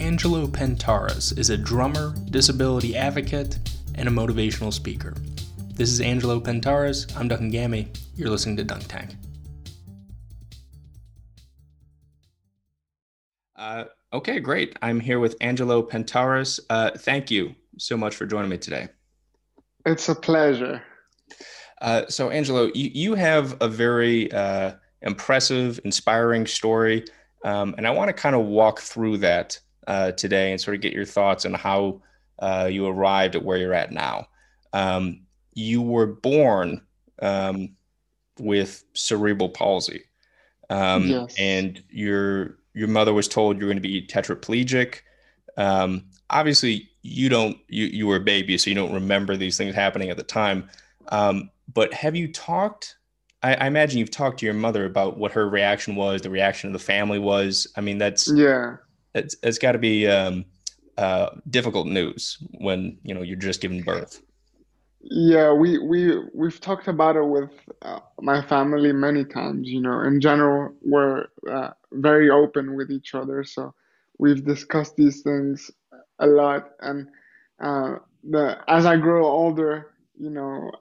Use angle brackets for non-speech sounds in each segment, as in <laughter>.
Angelo Pentaris is a drummer, disability advocate, and a motivational speaker. This is Angelo Pentaris. I'm Duncan Gammy. You're listening to Dunk Tank. Uh, okay, great. I'm here with Angelo Pentaris. Uh, thank you so much for joining me today. It's a pleasure. Uh, so, Angelo, you, you have a very uh, impressive, inspiring story. Um, and I want to kind of walk through that uh, today and sort of get your thoughts on how uh, you arrived at where you're at now. Um, you were born um, with cerebral palsy, um, yes. and your your mother was told you're going to be tetraplegic. Um, obviously, you don't you you were a baby, so you don't remember these things happening at the time. Um, but have you talked I, I, imagine you've talked to your mother about what her reaction was, the reaction of the family was. I mean, that's yeah, it's it's got to be um, uh, difficult news when you know you're just giving birth. Yeah, we we we've talked about it with uh, my family many times. You know, in general, we're uh, very open with each other, so we've discussed these things a lot. And uh, the as I grow older, you know,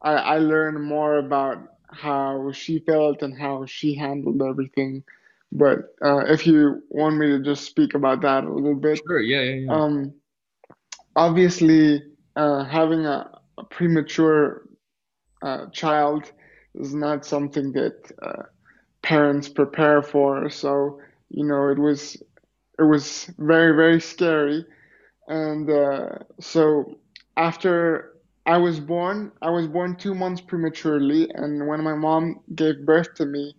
I I learn more about how she felt and how she handled everything. But uh, if you want me to just speak about that a little bit, sure, yeah, yeah, yeah. Um, obviously, uh, having a, a premature uh, child is not something that uh, parents prepare for. So you know, it was it was very very scary, and uh, so after I was born. I was born two months prematurely, and when my mom gave birth to me,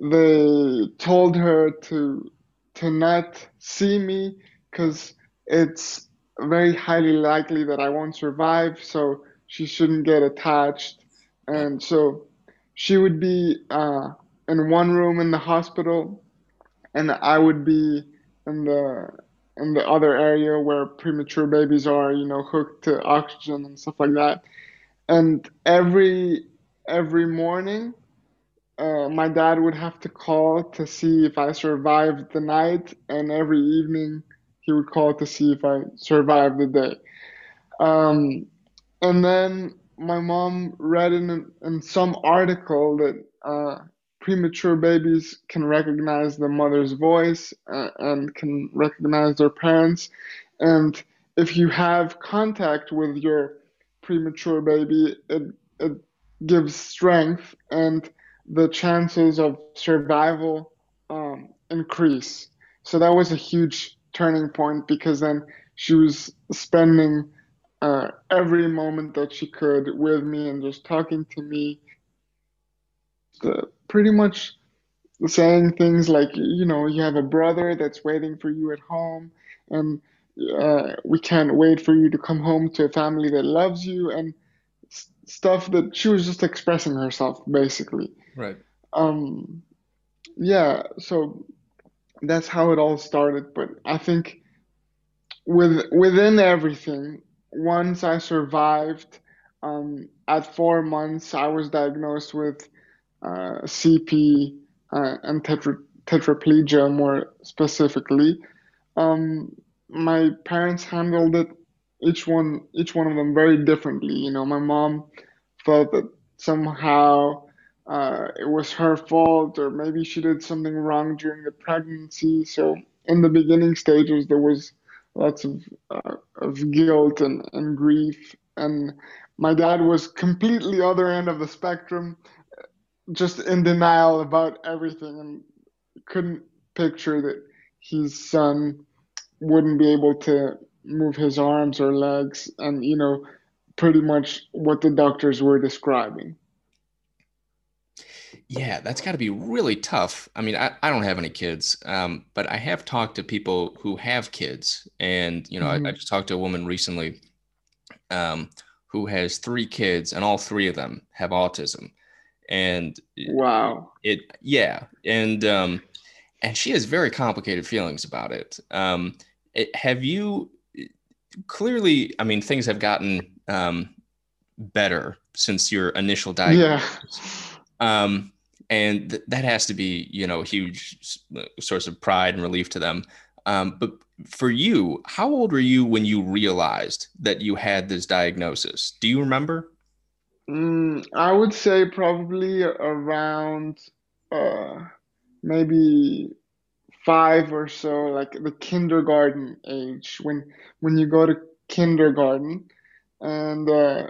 they told her to to not see me because it's very highly likely that I won't survive. So she shouldn't get attached, and so she would be uh, in one room in the hospital, and I would be in the in the other area where premature babies are, you know, hooked to oxygen and stuff like that. And every every morning, uh, my dad would have to call to see if I survived the night, and every evening he would call to see if I survived the day. Um, and then my mom read in in some article that uh, premature babies can recognize the mother's voice uh, and can recognize their parents. And if you have contact with your premature baby, it, it gives strength and the chances of survival um, increase. So that was a huge turning point because then she was spending uh, every moment that she could with me and just talking to me. Pretty much saying things like, you know, you have a brother that's waiting for you at home, and uh, we can't wait for you to come home to a family that loves you, and stuff that she was just expressing herself basically. Right. Um, yeah. So that's how it all started. But I think with within everything, once I survived, um, at four months, I was diagnosed with uh, CP uh, and tetra- tetraplegia more specifically. Um, my parents handled it each one each one of them very differently. You know, my mom felt that somehow uh, it was her fault, or maybe she did something wrong during the pregnancy. So in the beginning stages, there was lots of uh, of guilt and, and grief, and my dad was completely other end of the spectrum just in denial about everything and couldn't picture that his son wouldn't be able to move his arms or legs and you know pretty much what the doctors were describing. Yeah that's got to be really tough. I mean I, I don't have any kids um, but i have talked to people who have kids. And you know mm-hmm. I, I, just talked to a woman recently um, who has three kids and all three of them have autism. And wow. it yeah and um and she has very complicated feelings about it. Um it, have you clearly i mean things have gotten um better since your initial diagnosis yeah. um and th- that has to be you know a huge source of pride and relief to them Um, but for you, how old were you when you realized that you had this diagnosis? Do you remember? Mm, I would say probably around uh, maybe five or so, like the kindergarten age, when when you go to kindergarten. And uh,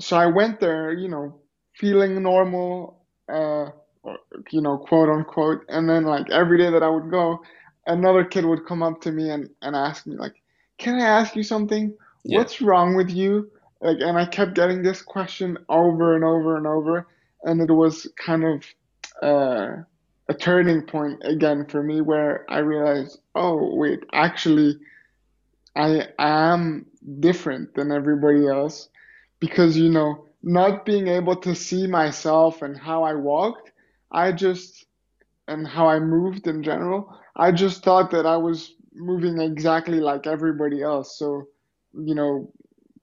so I went there, you know, feeling normal, uh, or, you know, quote unquote. And then like every day that I would go, another kid would come up to me and, and ask me like, "Can I ask you something? Yeah. What's wrong with you?" Like, and I kept getting this question over and over and over, and it was kind of uh, a turning point again for me where I realized, oh wait, actually, I am different than everybody else because you know, not being able to see myself and how I walked, I just and how I moved in general, I just thought that I was moving exactly like everybody else. So, you know,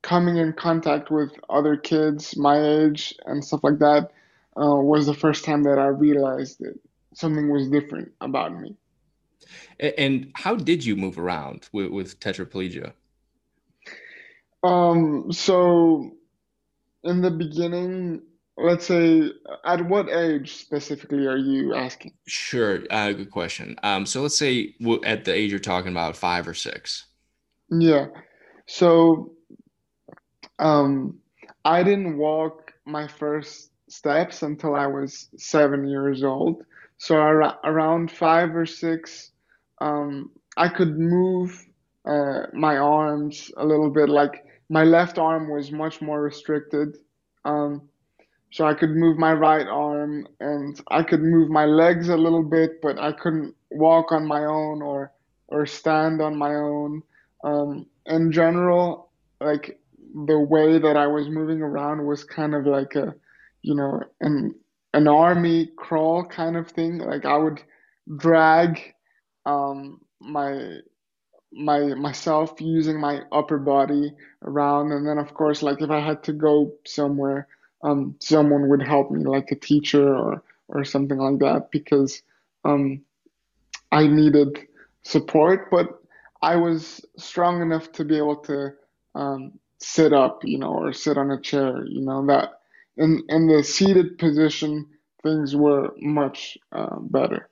coming in contact with other kids my age and stuff like that uh, was the first time that I realized that something was different about me. And how did you move around with, with tetraplegia? Um, so in the beginning, let's say, at what age specifically are you asking? Sure, uh, good question. Um, so let's say at the age you're talking about, five or six. Yeah. So, um, I didn't walk my first steps until I was seven years old. So ar around five or six, um, I could move uh, my arms a little bit. Like my left arm was much more restricted. Um, so I could move my right arm and I could move my legs a little bit, but I couldn't walk on my own or or stand on my own. Um, in general, like the way that I was moving around was kind of like a, you know, an an army crawl kind of thing. Like I would drag um, my my myself using my upper body around and then of course like if I had to go somewhere um someone would help me like a teacher or or something like that because um I needed support but I was strong enough to be able to um sit up you know or sit on a chair you know that in in the seated position things were much uh, better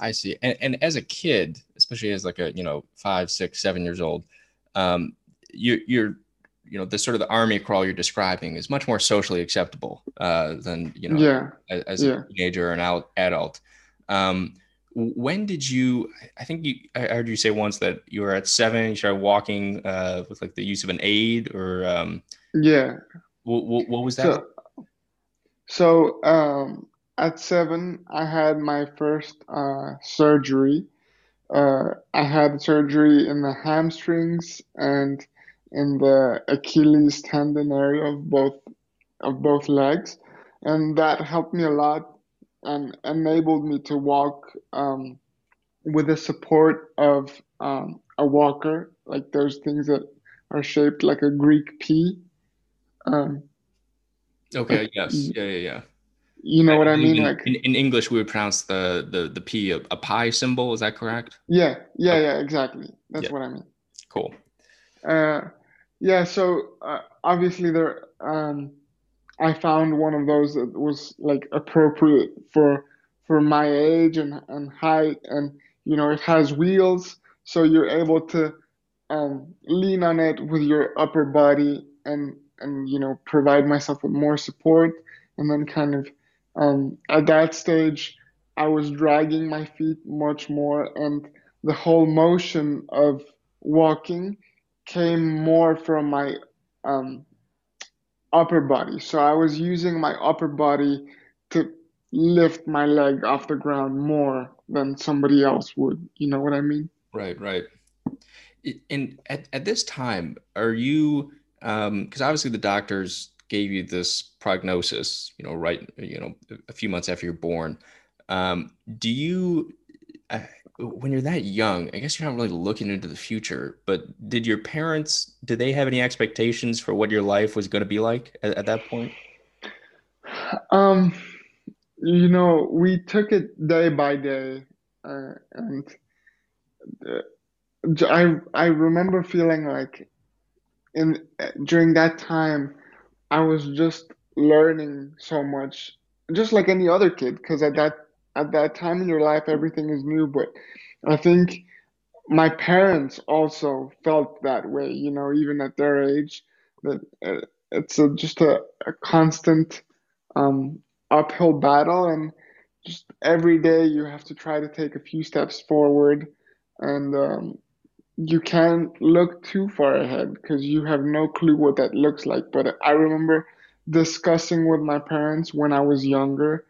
I see. And, and as a kid, especially as like a, you know, five, six, seven years old, um, you, you're, you know, the sort of the army crawl you're describing is much more socially acceptable uh, than, you know, yeah as, as yeah a teenager or an out, adult. Um, when did you, I think you, I heard you say once that you were at seven, you started walking uh, with like the use of an aid or um, yeah what, what, what was that? so So, um, at seven, I had my first uh, surgery. Uh, I had surgery in the hamstrings and in the Achilles tendon area of both of both legs, and that helped me a lot and enabled me to walk um, with the support of um, a walker. Like those things that are shaped like a Greek P. Um, Okay. Yes. Yeah. Yeah. Yeah. you know what I mean? in, Like in, in English, we would pronounce the, the, the P a, a pi symbol. Is that correct? Yeah, yeah, Okay. yeah, exactly. Yeah. That's what I mean. Cool. Uh, yeah, so uh, obviously there, um, I found one of those that was like appropriate for for my age and and height, and you know it has wheels, so you're able to um, lean on it with your upper body and and you know provide myself with more support, and then kind of um, at that stage I was dragging my feet much more, and the whole motion of walking came more from my um, upper body. So I was using my upper body to lift my leg off the ground more than somebody else would. You know what I mean? Right. Right. And at, at this time, are you, um, because obviously the doctors gave you this prognosis, you know, right, you know, a few months after you're born. Um, do you, uh, when you're that young, I guess you're not really looking into the future, but did your parents, did they have any expectations for what your life was going to be like at, at that point? Um, you know, we took it day by day, uh, and I I remember feeling like in during that time I was just learning so much, just like any other kid, because at that at that time in your life everything is new. But I think my parents also felt that way, you know, even at their age, that uh, it's a, just a, a constant um, uphill battle, and just every day you have to try to take a few steps forward, and um, you can't look too far ahead because you have no clue what that looks like. But I remember discussing with my parents when I was younger,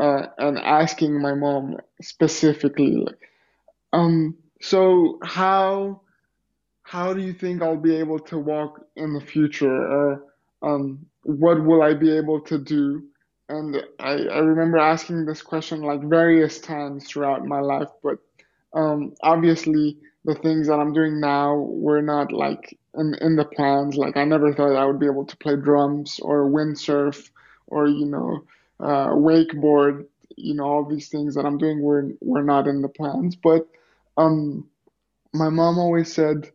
uh, and asking my mom specifically, like, um, so how how do you think I'll be able to walk in the future, or um, what will I be able to do? And I, I remember asking this question like various times throughout my life, but um, obviously the things that I'm doing now were not like in, in the plans. Like I never thought I would be able to play drums or windsurf or you know uh, wakeboard. You know all these things that I'm doing were were not in the plans. But um, my mom always said,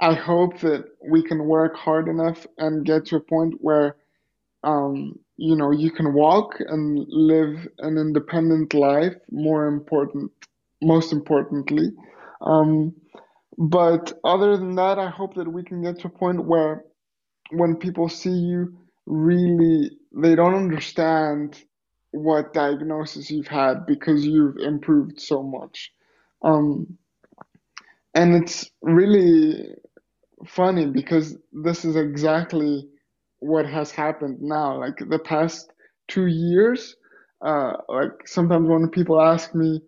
I hope that we can work hard enough and get to a point where um, you know you can walk and live an independent life. More important, most importantly um, but other than that, I hope that we can get to a point where when people see you, really, they don't understand what diagnosis you've had because you've improved so much. Um, and it's really funny because this is exactly what has happened now. Like the past two years, uh, like sometimes when people ask me,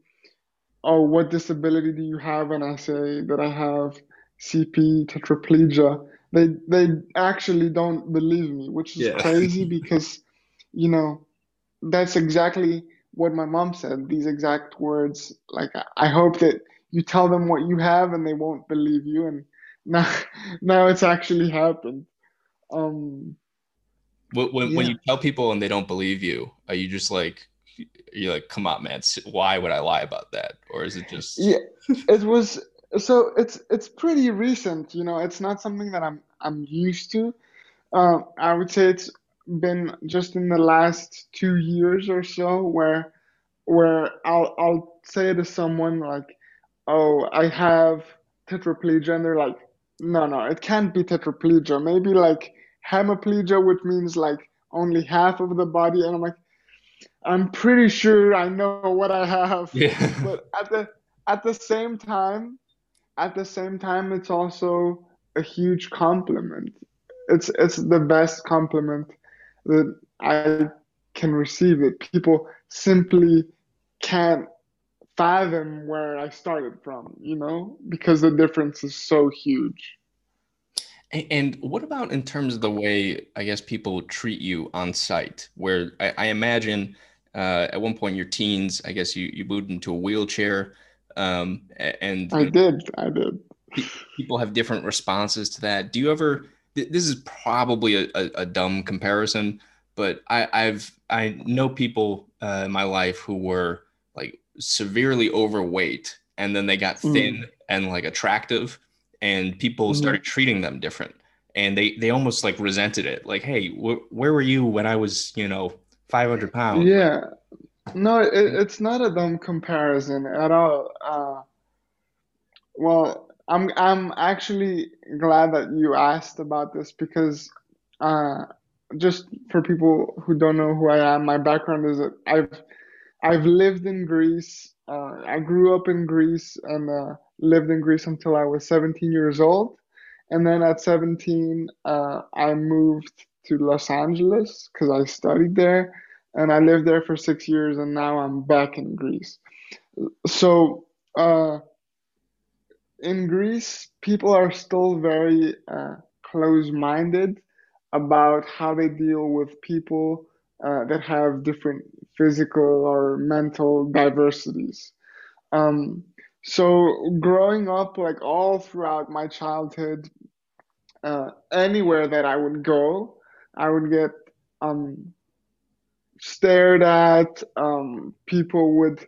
oh, what disability do you have? And I say that I have CP tetraplegia. They they actually don't believe me, which is Yeah. crazy <laughs> because, you know, that's exactly what my mom said. These exact words. Like I hope that you tell them what you have and they won't believe you. And <laughs> now now it's actually happened. Um, when when yeah. you tell people and they don't believe you, are you just like you're like, come on, man, why would I lie about that? Or is it just? Yeah, it was. So it's it's pretty recent. You know, it's not something that I'm I'm used to. Uh, I would say it's been just in the last two years or so where where I'll I'll say to someone like, "Oh, I have tetraplegia," and they're like, "No, no, it can't be tetraplegia. Maybe like hemiplegia, which means like only half of the body." And I'm like, I'm pretty sure I know what I have, Yeah. <laughs> but at the at the same time, at the same time, it's also a huge compliment. It's it's the best compliment that I can receive. That people simply can't fathom where I started from, you know, because the difference is so huge. And what about in terms of the way I guess people treat you on sight? Where I, I imagine uh, at one point in your teens, I guess you, you moved into a wheelchair. Um, and I did, I did. people have different responses to that. Do you ever, this is probably a, a, a dumb comparison, but I, I've, I know people uh, in my life who were like severely overweight and then they got thin Mm, and like attractive and people mhm. started treating them different and they they almost like resented it like hey wh- where were you when i was you know 500 pounds Yeah, no, it, it's not a dumb comparison at all. Uh, Well, I'm I'm actually glad that you asked about this because uh, just for people who don't know who I am, my background is that I've I've lived in Greece. Uh, I grew up in Greece and uh, lived in Greece until I was 17 years old. And then at 17, uh, I moved to Los Angeles because I studied there, and I lived there for six years, and now I'm back in Greece. So. Uh, in Greece, people are still very uh, close-minded about how they deal with people uh, that have different physical or mental diversities. Um, so growing up, like all throughout my childhood, uh, anywhere that I would go, I would get um, stared at. Um, people would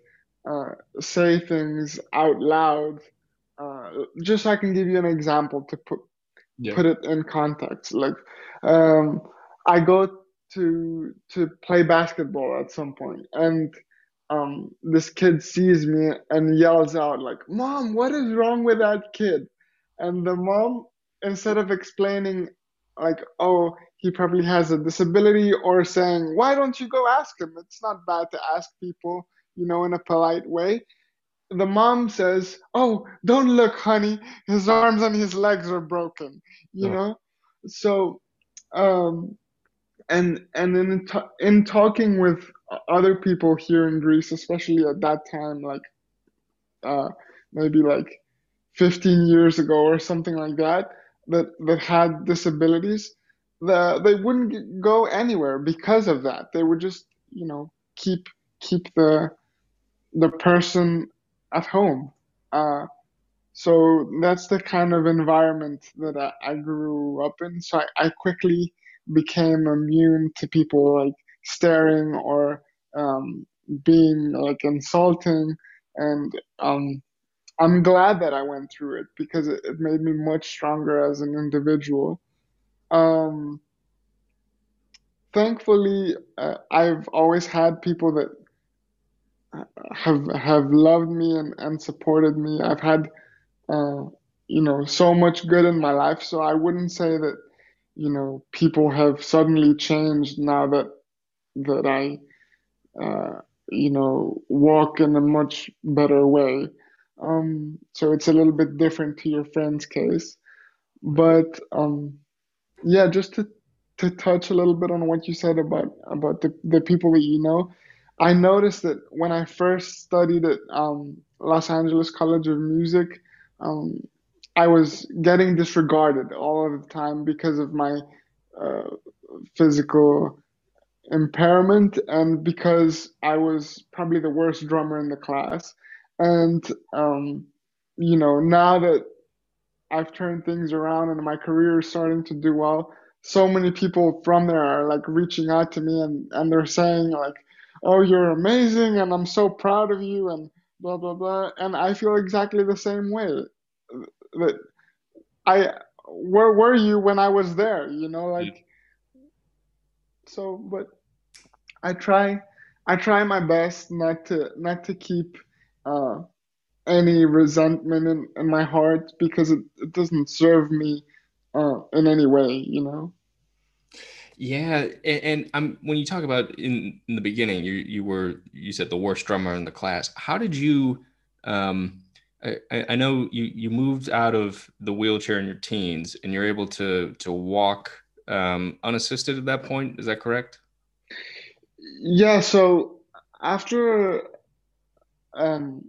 uh, say things out loud. Uh, just so I can give you an example to put Yeah. put it in context. Like, um, I go to to play basketball at some point, and um, this kid sees me and yells out like, "Mom, what is wrong with that kid?" And the mom, instead of explaining like, "Oh, he probably has a disability," or saying, "Why don't you go ask him?" It's not bad to ask people, you know, in a polite way. The mom says, "Oh, don't look, honey. His arms and his legs are broken." You Oh, know, so um, and and in in talking with other people here in Greece, especially at that time, like uh, maybe like 15 years ago or something like that, that that had disabilities, the they wouldn't go anywhere because of that. They would just, you know, keep keep the the person at home. Uh, so that's the kind of environment that I, I grew up in. So I, I quickly became immune to people like staring or um, being like insulting. And um, I'm glad that I went through it because it, it made me much stronger as an individual. Um, thankfully, uh, I've always had people that have have loved me and, and supported me. I've had uh, you know, so much good in my life. So I wouldn't say that, you know, people have suddenly changed now that that I, uh, you know, walk in a much better way. Um, so it's a little bit different to your friend's case. But um, yeah, just to to touch a little bit on what you said about about the the people that you know, I noticed that when I first studied at um, Los Angeles College of Music, um, I was getting disregarded all of the time because of my uh, physical impairment and because I was probably the worst drummer in the class. And um, you know, now that I've turned things around and my career is starting to do well. So many people from there are like reaching out to me and, and they're saying like, "Oh, you're amazing and I'm so proud of you and blah blah blah." And I feel exactly the same way. That I where were you when I was there? You know, yeah. like so. But I try I try my best not to not to keep uh, any resentment in, in my heart because it, it doesn't serve me uh, in any way, you know? Yeah, and, and I'm when you talk about in, in the beginning, you you were you said the worst drummer in the class. How did you? Um, I, I know you you moved out of the wheelchair in your teens, and you're able to to walk um, unassisted at that point. Is that correct? Yeah, so after um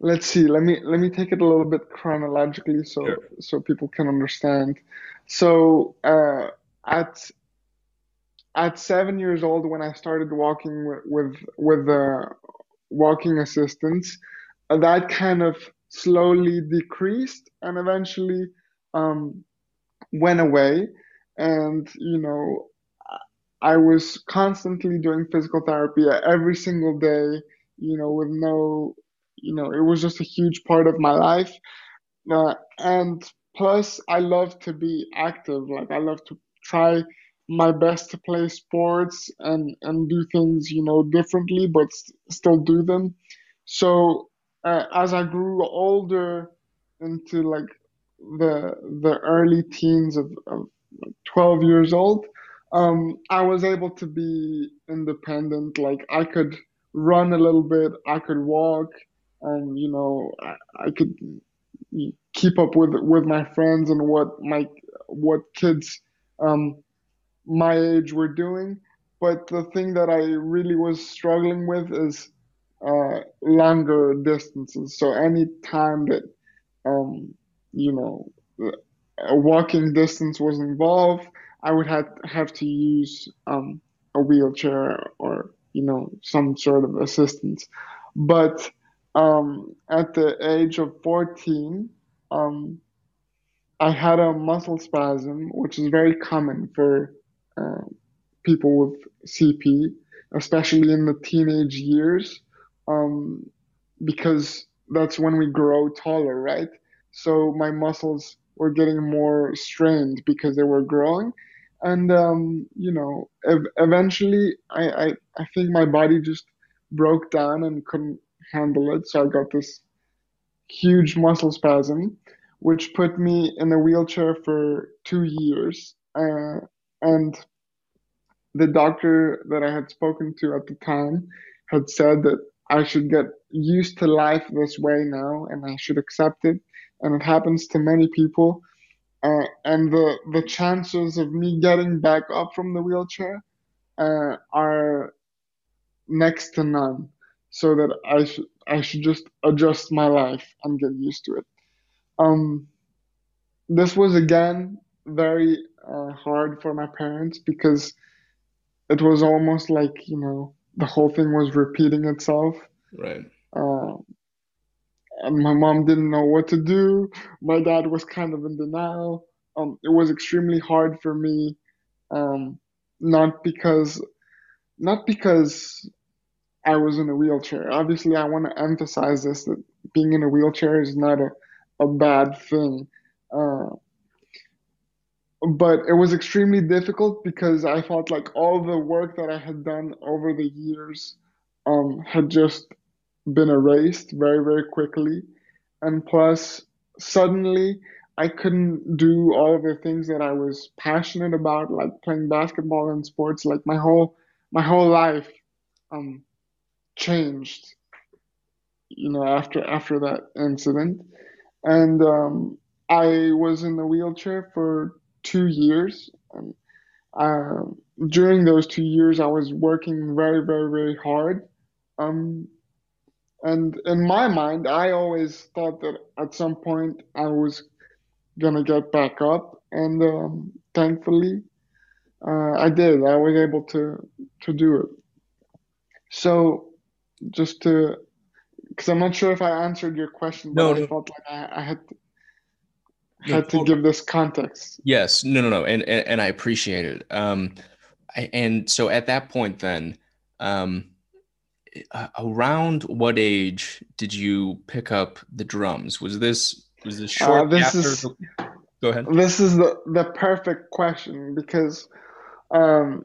let's see, let me let me take it a little bit chronologically so Sure. so people can understand. So uh at at seven years old when I started walking with with, with the walking assistance, uh, that kind of slowly decreased and eventually um went away. And you know I was constantly doing physical therapy every single day you know with no you know it was just a huge part of my life. Uh, and plus I love to be active. Like I love to try my best to play sports and and do things you know differently but st- still do them. So uh, as I grew older into like the the early teens of, of 12 years old, um, I was able to be independent. Like I could run a little bit, I could walk, and you know, I, I could keep up with with my friends and what my what kids um, my age were doing. But the thing that I really was struggling with is uh, longer distances. So any time that um, you know, a walking distance was involved, I would have have to use um, a wheelchair or you know some sort of assistance. But um, at the age of 14, um, I had a muscle spasm, which is very common for uh, people with CP, especially in the teenage years. Um, because that's when we grow taller, right? So my muscles were getting more strained because they were growing. And, um, you know, ev- eventually I, I, I think my body just broke down and couldn't handle it. So I got this huge muscle spasm, which put me in a wheelchair for two years. Uh, and the doctor that I had spoken to at the time had said that I should get used to life this way now and I should accept it. And it happens to many people. Uh, and the, the chances of me getting back up from the wheelchair uh, are next to none. So that I should I should just adjust my life and get used to it. Um, this was again very uh, hard for my parents because it was almost like you know the whole thing was repeating itself. Right. Uh, and my mom didn't know what to do. My dad was kind of in denial. Um, it was extremely hard for me, um, not because, not because I was in a wheelchair. Obviously, I want to emphasize this that being in a wheelchair is not a, a bad thing. Uh, but it was extremely difficult because I felt like all the work that I had done over the years um, had just been erased very, very quickly. And plus, suddenly, I couldn't do all of the things that I was passionate about, like playing basketball and sports. Like my whole my whole life um, changed, you know, after after that incident. And um, I was in the wheelchair for two years. And uh, during those two years, I was working very, very, very hard. Um, and in my mind, I always thought that at some point I was gonna get back up, and um, thankfully, uh, I did. I was able to to do it. So, just to, because I'm not sure if I answered your question, but No, I no, felt like I, I had no, had to give this context. Yes, no, no, no, and and, and I appreciate it. Um, I, and so at that point, then, um, uh, around what age did you pick up the drums? Was this was this Uh, this after? is The, go ahead. this is the the perfect question because um,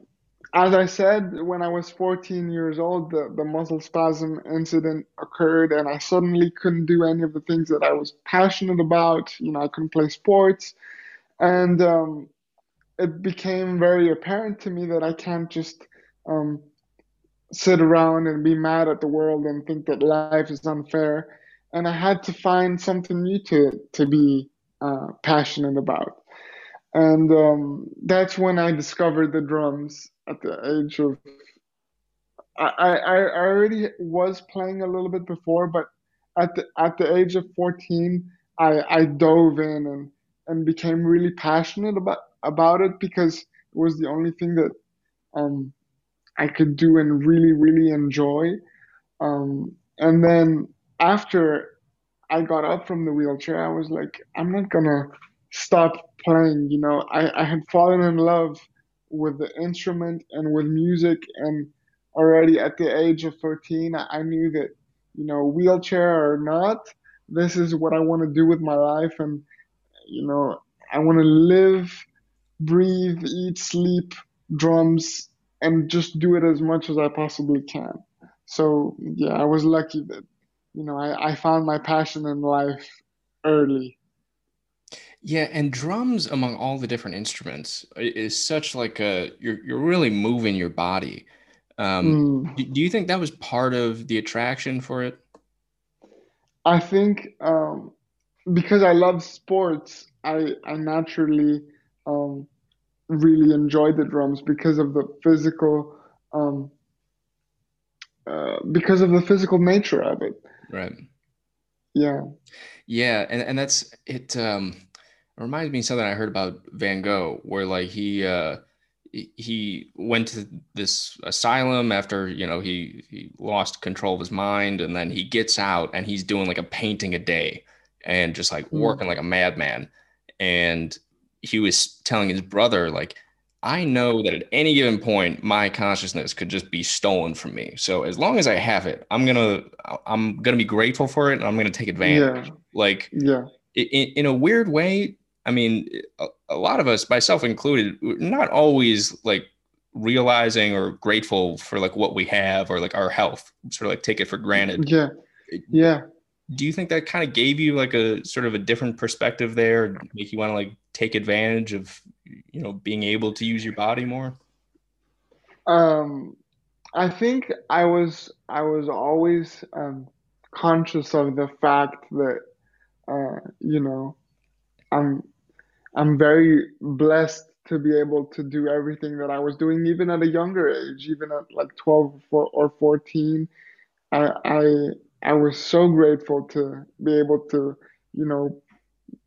as I said, when I was 14 years old, the, the muscle spasm incident occurred, and I suddenly couldn't do any of the things that I was passionate about. You know, I couldn't play sports, and um, it became very apparent to me that I can't just um, sit around and be mad at the world and think that life is unfair. And I had to find something new to to be uh, passionate about. And um, that's when I discovered the drums at the age of. I, I, I already was playing a little bit before, but at the at the age of 14, I, I dove in and, and became really passionate about about it because it was the only thing that um, I could do and really, really enjoy. Um, and then after I got up from the wheelchair, I was like, I'm not gonna stop playing. You know, I, I had fallen in love with the instrument and with music, and already at the age of 13, I, I knew that, you know, wheelchair or not, this is what I want to do with my life, and you know, I want to live, breathe, eat, sleep, drums, and just do it as much as I possibly can. So yeah, I was lucky that, you know, I, I found my passion in life early. Yeah, and drums among all the different instruments is such like a you're you're really moving your body. Um, Mm. do, you think that was part of the attraction for it? I think um, because I love sports, I I naturally um, really enjoy the drums because of the physical um, uh, because of the physical nature of it. Right. Yeah. Yeah, and and that's it. Um, it reminds me of something I heard about Van Gogh, where like he uh he went to this asylum after you know he he lost control of his mind, and then he gets out and he's doing like a painting a day and just like Mm. working like a madman. And he was telling his brother like, I know that at any given point, my consciousness could just be stolen from me. So as long as I have it, I'm gonna I'm gonna be grateful for it, and I'm gonna take advantage. Yeah, Like yeah, in, in a weird way, I mean, a, a lot of us, myself included, not always like realizing or grateful for like what we have or like our health, sort of like take it for granted. yeah, yeah. Do you think that kind of gave you like a sort of a different perspective there, make you want to like take advantage of, you know, being able to use your body more? Um, I think I was I was always um, conscious of the fact that uh, you know I'm I'm very blessed to be able to do everything that I was doing, even at a younger age, even at like 12 or or 14. I I I was so grateful to be able to, you know,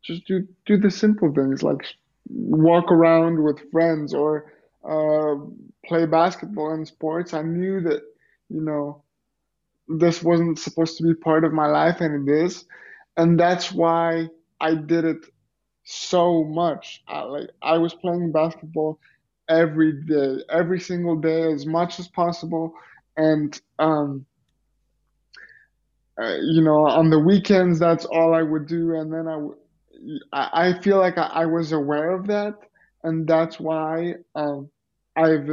just do do the simple things like walk around with friends or uh, play basketball and sports. I knew that, you know, this wasn't supposed to be part of my life, and it is, and that's why I did it so much. I, like I was playing basketball every day, every single day, as much as possible, and um, uh, you know, on the weekends, that's all I would do, and then I. I feel like I, was aware of that, and that's why um, I've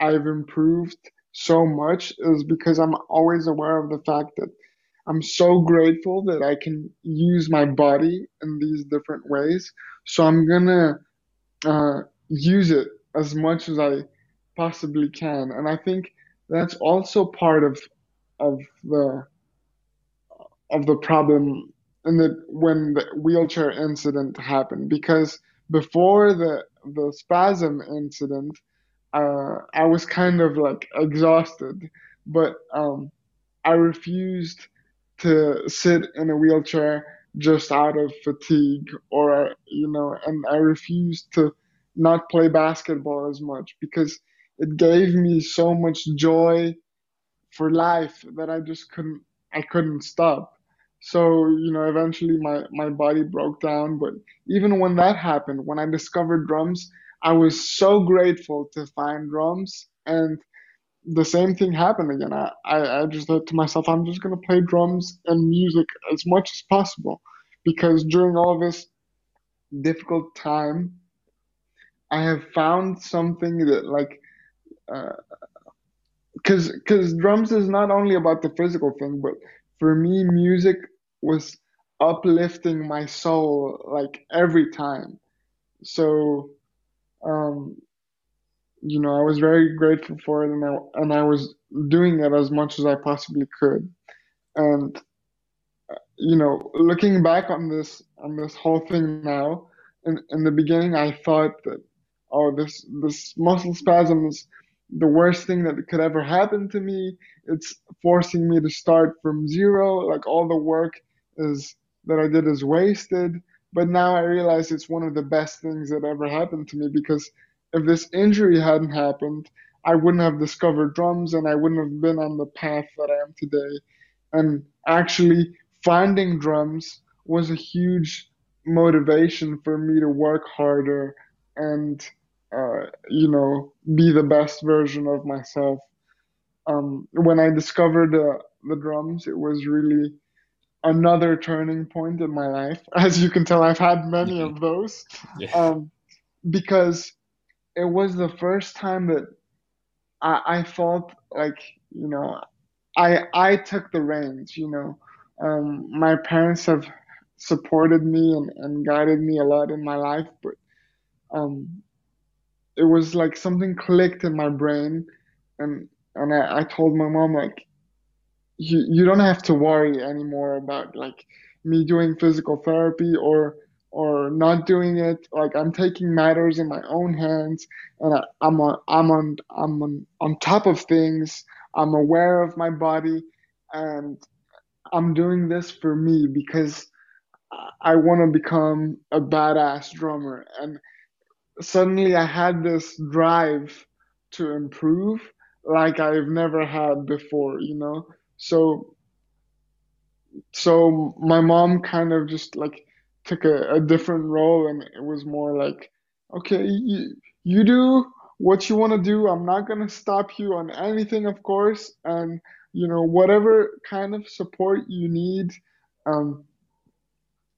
I've improved so much is because I'm always aware of the fact that I'm so grateful that I can use my body in these different ways. So I'm gonna uh, use it as much as I possibly can, and I think that's also part of of the of the problem in the when the wheelchair incident happened. Because before the the spasm incident uh, I was kind of like exhausted. But um, I refused to sit in a wheelchair just out of fatigue or you know and I refused to not play basketball as much because it gave me so much joy for life that I just couldn't I couldn't stop. So, you know, eventually my my body broke down, but even when that happened, when I discovered drums, I was so grateful to find drums and the same thing happened again. I, I, I just thought to myself, I'm just gonna play drums and music as much as possible because during all this difficult time, I have found something that like uh, because because drums is not only about the physical thing, but for me, music was uplifting my soul like every time. So, um, you know, I was very grateful for it, and I and I was doing it as much as I possibly could. And you know, looking back on this on this whole thing now, in in the beginning, I thought that, oh, this this muscle spasm is the worst thing that could ever happen to me. It's forcing me to start from zero. Like all the work is that I did is wasted. But now I realize it's one of the best things that ever happened to me because if this injury hadn't happened, I wouldn't have discovered drums and I wouldn't have been on the path that I am today. And actually, finding drums was a huge motivation for me to work harder and, uh, you know, be the best version of myself. Um, when I discovered uh, the drums, it was really another turning point in my life. <laughs> As you can tell, I've had many of <laughs> those Yeah. um, because it was the first time that I, I felt like, you know, I I took the reins, you know. Um, my parents have supported me and, and guided me a lot in my life, but um, it was like something clicked in my brain, and and I, I told my mom like, you you don't have to worry anymore about like me doing physical therapy or or not doing it. Like I'm taking matters in my own hands, and I, I'm on I'm on I'm on on top of things. I'm aware of my body, and I'm doing this for me because I want to become a badass drummer. And suddenly I had this drive to improve like I've never had before, you know? So so my mom kind of just like took a, a different role and it was more like, okay, you, you do what you want to do. I'm not going to stop you on anything, of course. And, you know, whatever kind of support you need, um,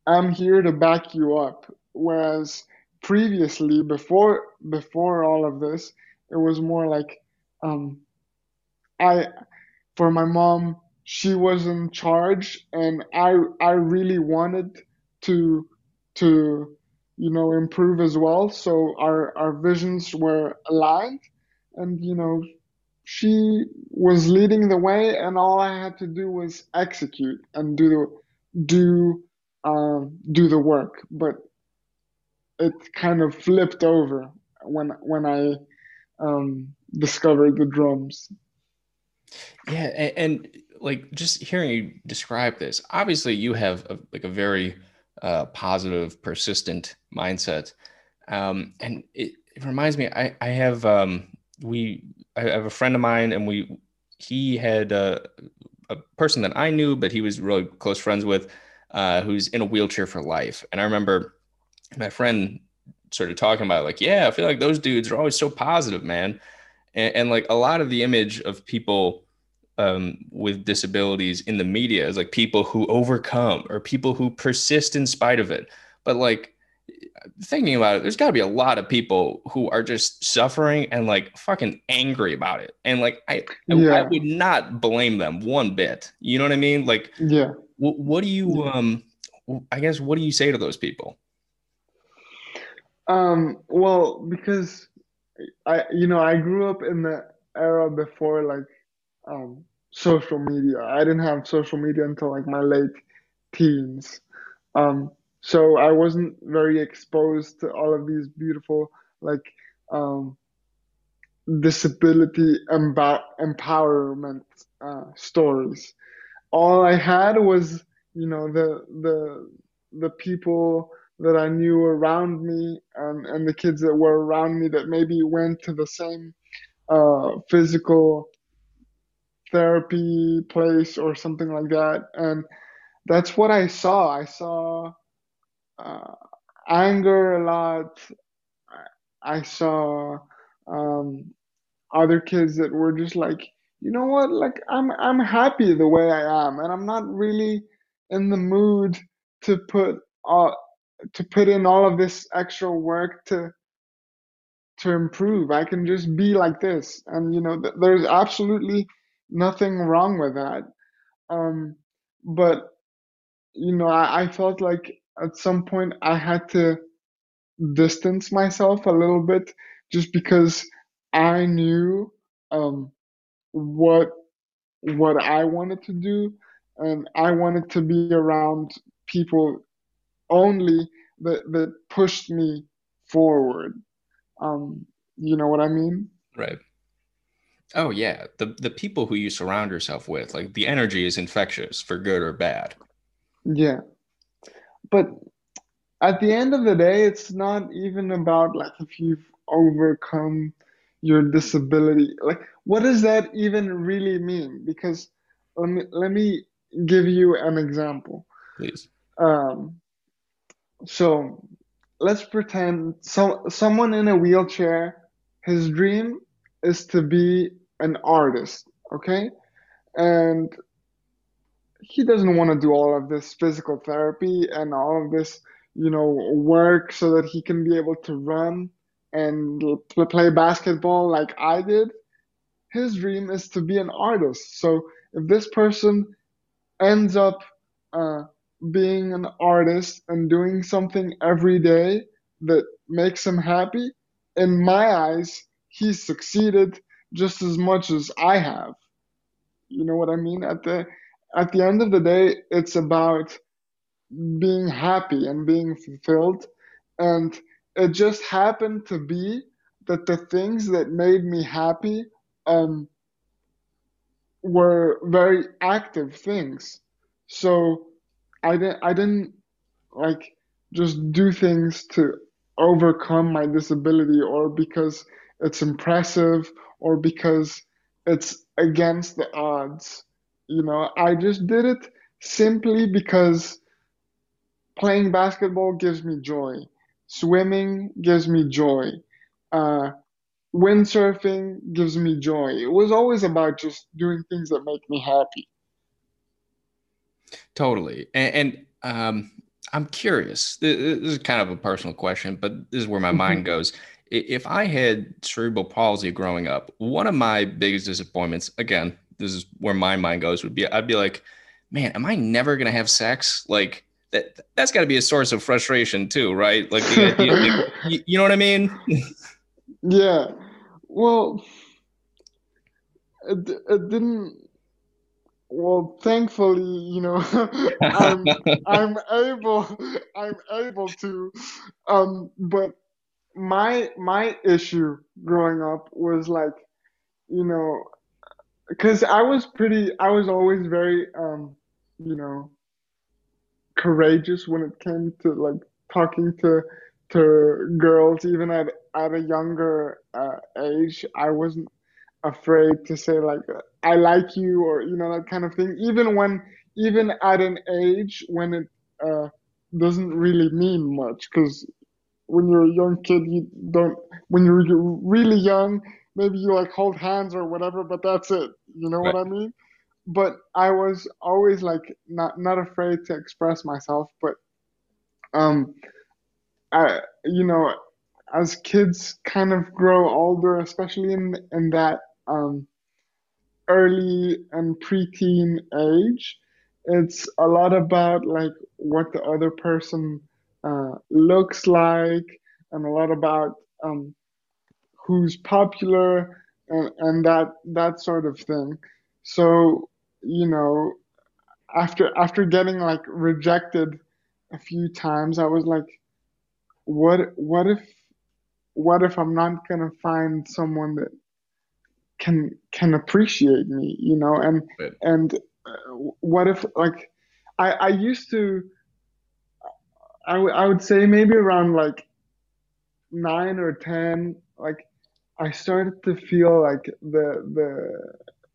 I'm here to back you up. Whereas previously, before before all of this, it was more like um, I for my mom, she was in charge, and I I really wanted to to you know improve as well. So our our visions were aligned, and you know she was leading the way, and all I had to do was execute and do the do um, do the work. But it kind of flipped over when when I um, discovered the drums. Yeah, and, and, like just hearing you describe this, obviously you have a, like a very uh, positive, persistent mindset, um, and it, it, reminds me. I I have um, we I have a friend of mine, and we he had a, a person that I knew, but he was really close friends with, uh, who's in a wheelchair for life, and I remember my friend started talking about like, yeah, I feel like those dudes are always so positive, man and, and like a lot of the image of people um, with disabilities in the media is like people who overcome or people who persist in spite of it. But like thinking about it, there's got to be a lot of people who are just suffering and like fucking angry about it. And like I, yeah. I, I would not blame them one bit. You know what I mean? Like, yeah. What, what do you um? I guess what do you say to those people? Um. Well, because I you know I grew up in the era before like um, social media. I didn't have social media until like my late teens. Um, so I wasn't very exposed to all of these beautiful like um, disability emb- empowerment uh, stories. All I had was you know the the the people that I knew around me and, and the kids that were around me that maybe went to the same uh, physical therapy place or something like that. And that's what I saw. I saw uh, anger a lot. I saw um, other kids that were just like, you know what? Like I'm I'm happy the way I am, and I'm not really in the mood to put all to put in all of this extra work to to improve. I can just be like this, and you know, th- there's absolutely nothing wrong with that. Um, but you know, I, I felt like at some point I had to distance myself a little bit, just because I knew um, what what I wanted to do, and I wanted to be around people only that that pushed me forward. Um, you know what I mean? Right. Oh yeah, the the people who you surround yourself with, like the energy is infectious for good or bad. Yeah. But at the end of the day, it's not even about like if you've overcome your disability. Like what does that even really mean? Because let me let me give you an example. Please. Um, so let's pretend so someone in a wheelchair, his dream is to be an artist, okay? And he doesn't want to do all of this physical therapy and all of this, you know, work so that he can be able to run and play basketball like I did. His dream is to be an artist. So if this person ends up uh, being an artist and doing something every day that makes him happy, in my eyes, he's succeeded just as much as I have. You know what I mean? At the at the end of the day, it's about being happy and being fulfilled. And it just happened to be that the things that made me happy um, were very active things. So I didn't I didn't like just do things to overcome my disability or because it's impressive or because it's against the odds. You know, I just did it simply because playing basketball gives me joy. Swimming gives me joy. Uh, windsurfing gives me joy. It was always about just doing things that make me happy. Totally. And, and um, I'm curious. This is kind of a personal question, but this is where my mind <laughs> goes. If I had cerebral palsy growing up, one of my biggest disappointments, again, this is where my mind goes, would be I'd be like, man, am I never gonna have sex? Like that that's got to be a source of frustration too, right? Like you, you, <laughs> you, you know what I mean? yeah. Well, it, it didn't well thankfully you know <laughs> i'm i'm able i'm able to um but my my issue growing up was like you know because i was pretty i was always very um you know courageous when it came to like talking to to girls even at at a younger uh, age i wasn't afraid to say like I like you or you know that kind of thing. Even when even at an age when it uh, doesn't really mean much because when you're a young kid you don't when you're really young maybe you like hold hands or whatever but that's it you know right. what i mean but i was always like not not afraid to express myself but um i you know as kids kind of grow older especially in in that um, early and preteen age. It's a lot about like what the other person uh, looks like, and a lot about um, who's popular and, and that that sort of thing. So you know, after after getting like rejected a few times, I was like, what what if what if I'm not gonna find someone that can can appreciate me you know and right. and uh, what if like i i used to I, w- I would say maybe around like nine or ten like i started to feel like the the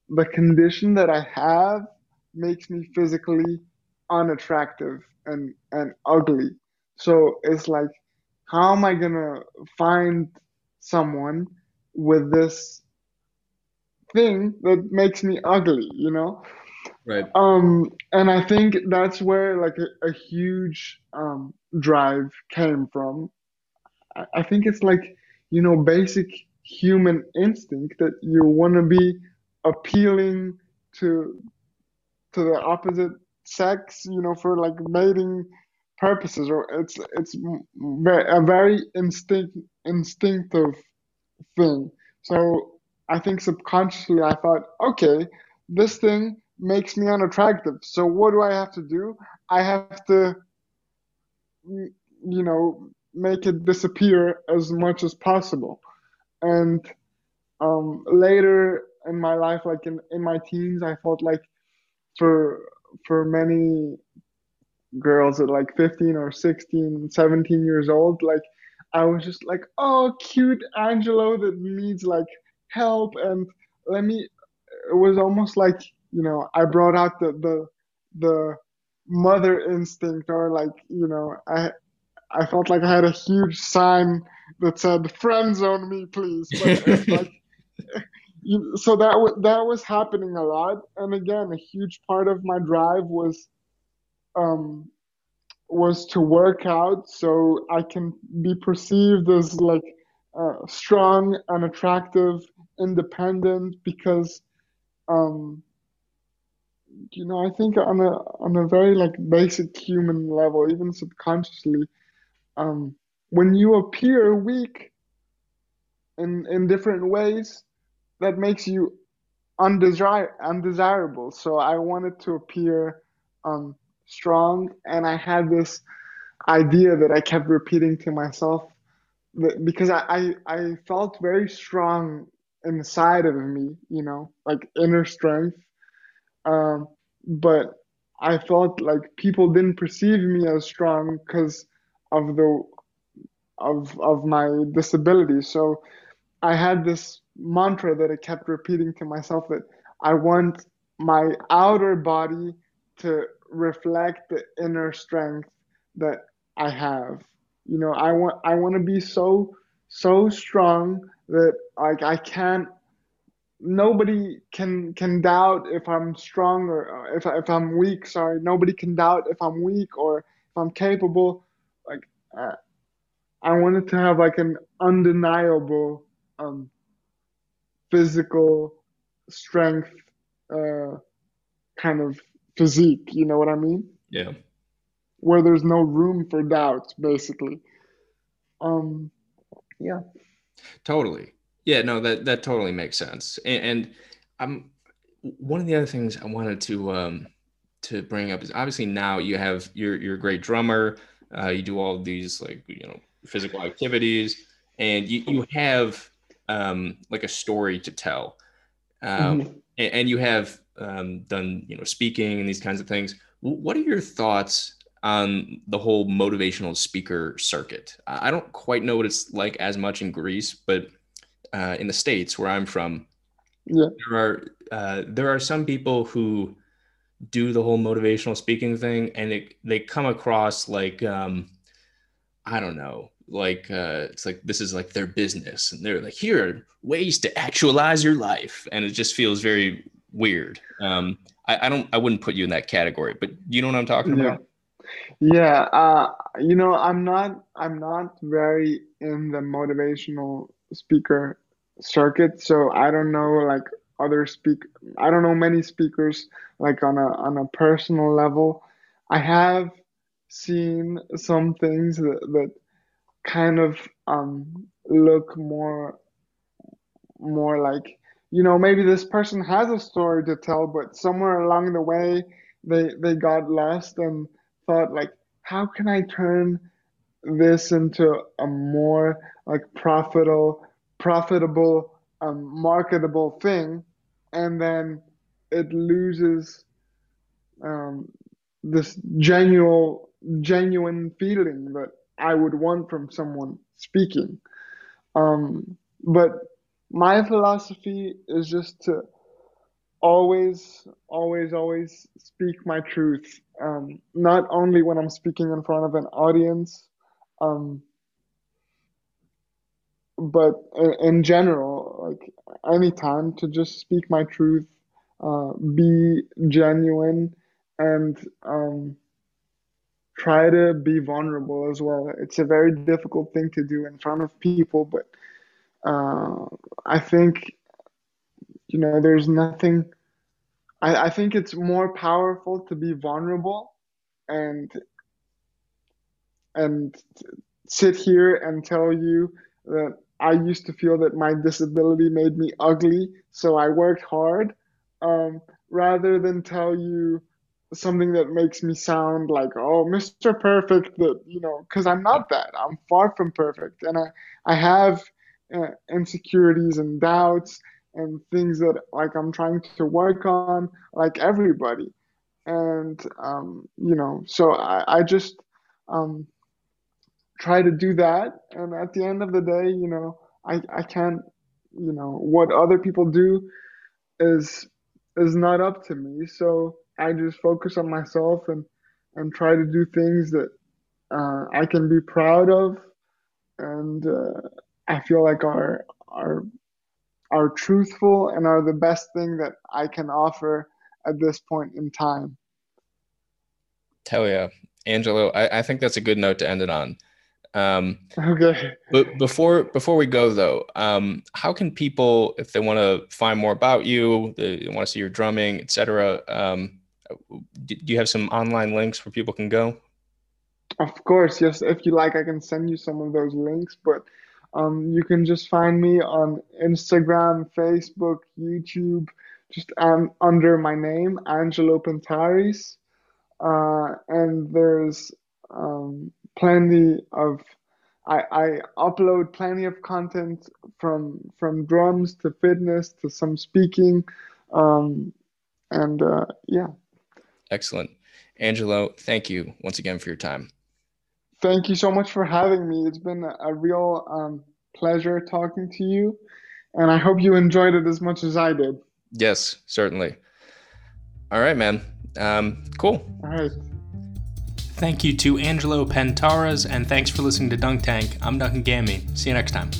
the condition that i have makes me physically unattractive and and ugly so it's like how am i gonna find someone with this thing that makes me ugly, you know? Right. Um, and I think that's where like a, a huge um, drive came from. I, I think it's like, you know, basic human instinct that you want to be appealing to to the opposite sex, you know, for like mating purposes, or it's it's a very instinct instinctive thing. So I think subconsciously I thought, okay, this thing makes me unattractive. So what do I have to do? I have to, you know, make it disappear as much as possible. And um, later in my life, like in, in my teens, I felt like for for many girls at like 15 or 16, 17 years old, like I was just like, oh, cute Angelo that needs like help and let me it was almost like you know i brought out the the the mother instinct or like you know i i felt like i had a huge sign that said friend zone me please. But <laughs> like you, so that w- that was happening a lot. And again a huge part of my drive was um was to work out so i can be perceived as like uh, strong and attractive independent because um you know i think on a on a very like basic human level even subconsciously um when you appear weak in in different ways that makes you undesir- undesirable so i wanted to appear um strong and i had this idea that i kept repeating to myself that, because I, I, I felt very strong inside of me, you know, like inner strength. Um, but I felt like people didn't perceive me as strong because of the of of my disability. So I had this mantra that I kept repeating to myself that I want my outer body to reflect the inner strength that I have. You know, I want I want to be so so strong that like I can't nobody can can doubt if I'm strong or if if I'm weak. Sorry, nobody can doubt if I'm weak or if I'm capable. Like uh, I wanted to have like an undeniable um, physical strength uh, kind of physique. You know what I mean? Yeah. Where there's no room for doubt, basically. Um, yeah. Totally. Yeah. No, that that totally makes sense. And, and I'm one of the other things I wanted to um, to bring up is obviously now you have you're you're a great drummer. Uh, you do all these like you know physical activities, and you you have um, like a story to tell, um, mm-hmm. and, and, you have um, done you know speaking and these kinds of things. What are your thoughts on the whole motivational speaker circuit? I don't quite know what it's like as much in Greece, but uh, in the states where I'm from, yeah. there are uh, there are some people who do the whole motivational speaking thing, and it, they come across like um, I don't know, like uh, it's like this is like their business, and they're like, here are ways to actualize your life, and it just feels very weird. Um, I, I don't, I wouldn't put you in that category, but you know what I'm talking yeah. about. Yeah, uh, you know, I'm not, I'm not very in the motivational speaker circuit, so I don't know like other speak. I don't know many speakers like on a on a personal level. I have seen some things that, that kind of um, look more more like you know maybe this person has a story to tell but somewhere along the way they they got lost and thought like how can i turn this into a more like profitable profitable um, marketable thing and then it loses um, this genuine genuine feeling that I would want from someone speaking. Um, but my philosophy is just to always, always, always speak my truth. Um, not only when I'm speaking in front of an audience, um, but in, general, like anytime to just speak my truth, uh, be genuine, and um, try to be vulnerable as well. It's a very difficult thing to do in front of people, but uh, I think, you know, there's nothing. I, I think it's more powerful to be vulnerable and and sit here and tell you that I used to feel that my disability made me ugly, so I worked hard, um, rather than tell you something that makes me sound like oh mr perfect that you know because i'm not that. I'm far from perfect and i i have uh, insecurities and doubts and things that like i'm trying to work on like everybody. And um, you know so i, I just um, try to do that and at the end of the day you know i i can't you know what other people do is is not up to me so I just focus on myself and and try to do things that uh, I can be proud of, and uh, I feel like are are are truthful and are the best thing that I can offer at this point in time. Hell yeah, Angelo! I, I think that's a good note to end it on. Um, okay. But before before we go though, um, how can people, if they want to find more about you, they want to see your drumming, etc., um, do you have some online links where people can go? Of course, yes. If you like, I can send you some of those links. But um, you can just find me on Instagram, Facebook, YouTube, just um, under my name, Angelo Pentaris. Uh, and there's um, plenty of I, I upload plenty of content from from drums to fitness to some speaking, um, and uh, yeah. Excellent. Angelo, thank you once again for your time. Thank you so much for having me. It's been a real um, pleasure talking to you, and I hope you enjoyed it as much as I did. Yes, certainly. All right, man. Um, cool. All right. Thank you to Angelo Pentaris, and thanks for listening to Dunk Tank. I'm Duncan Gammy. See you next time.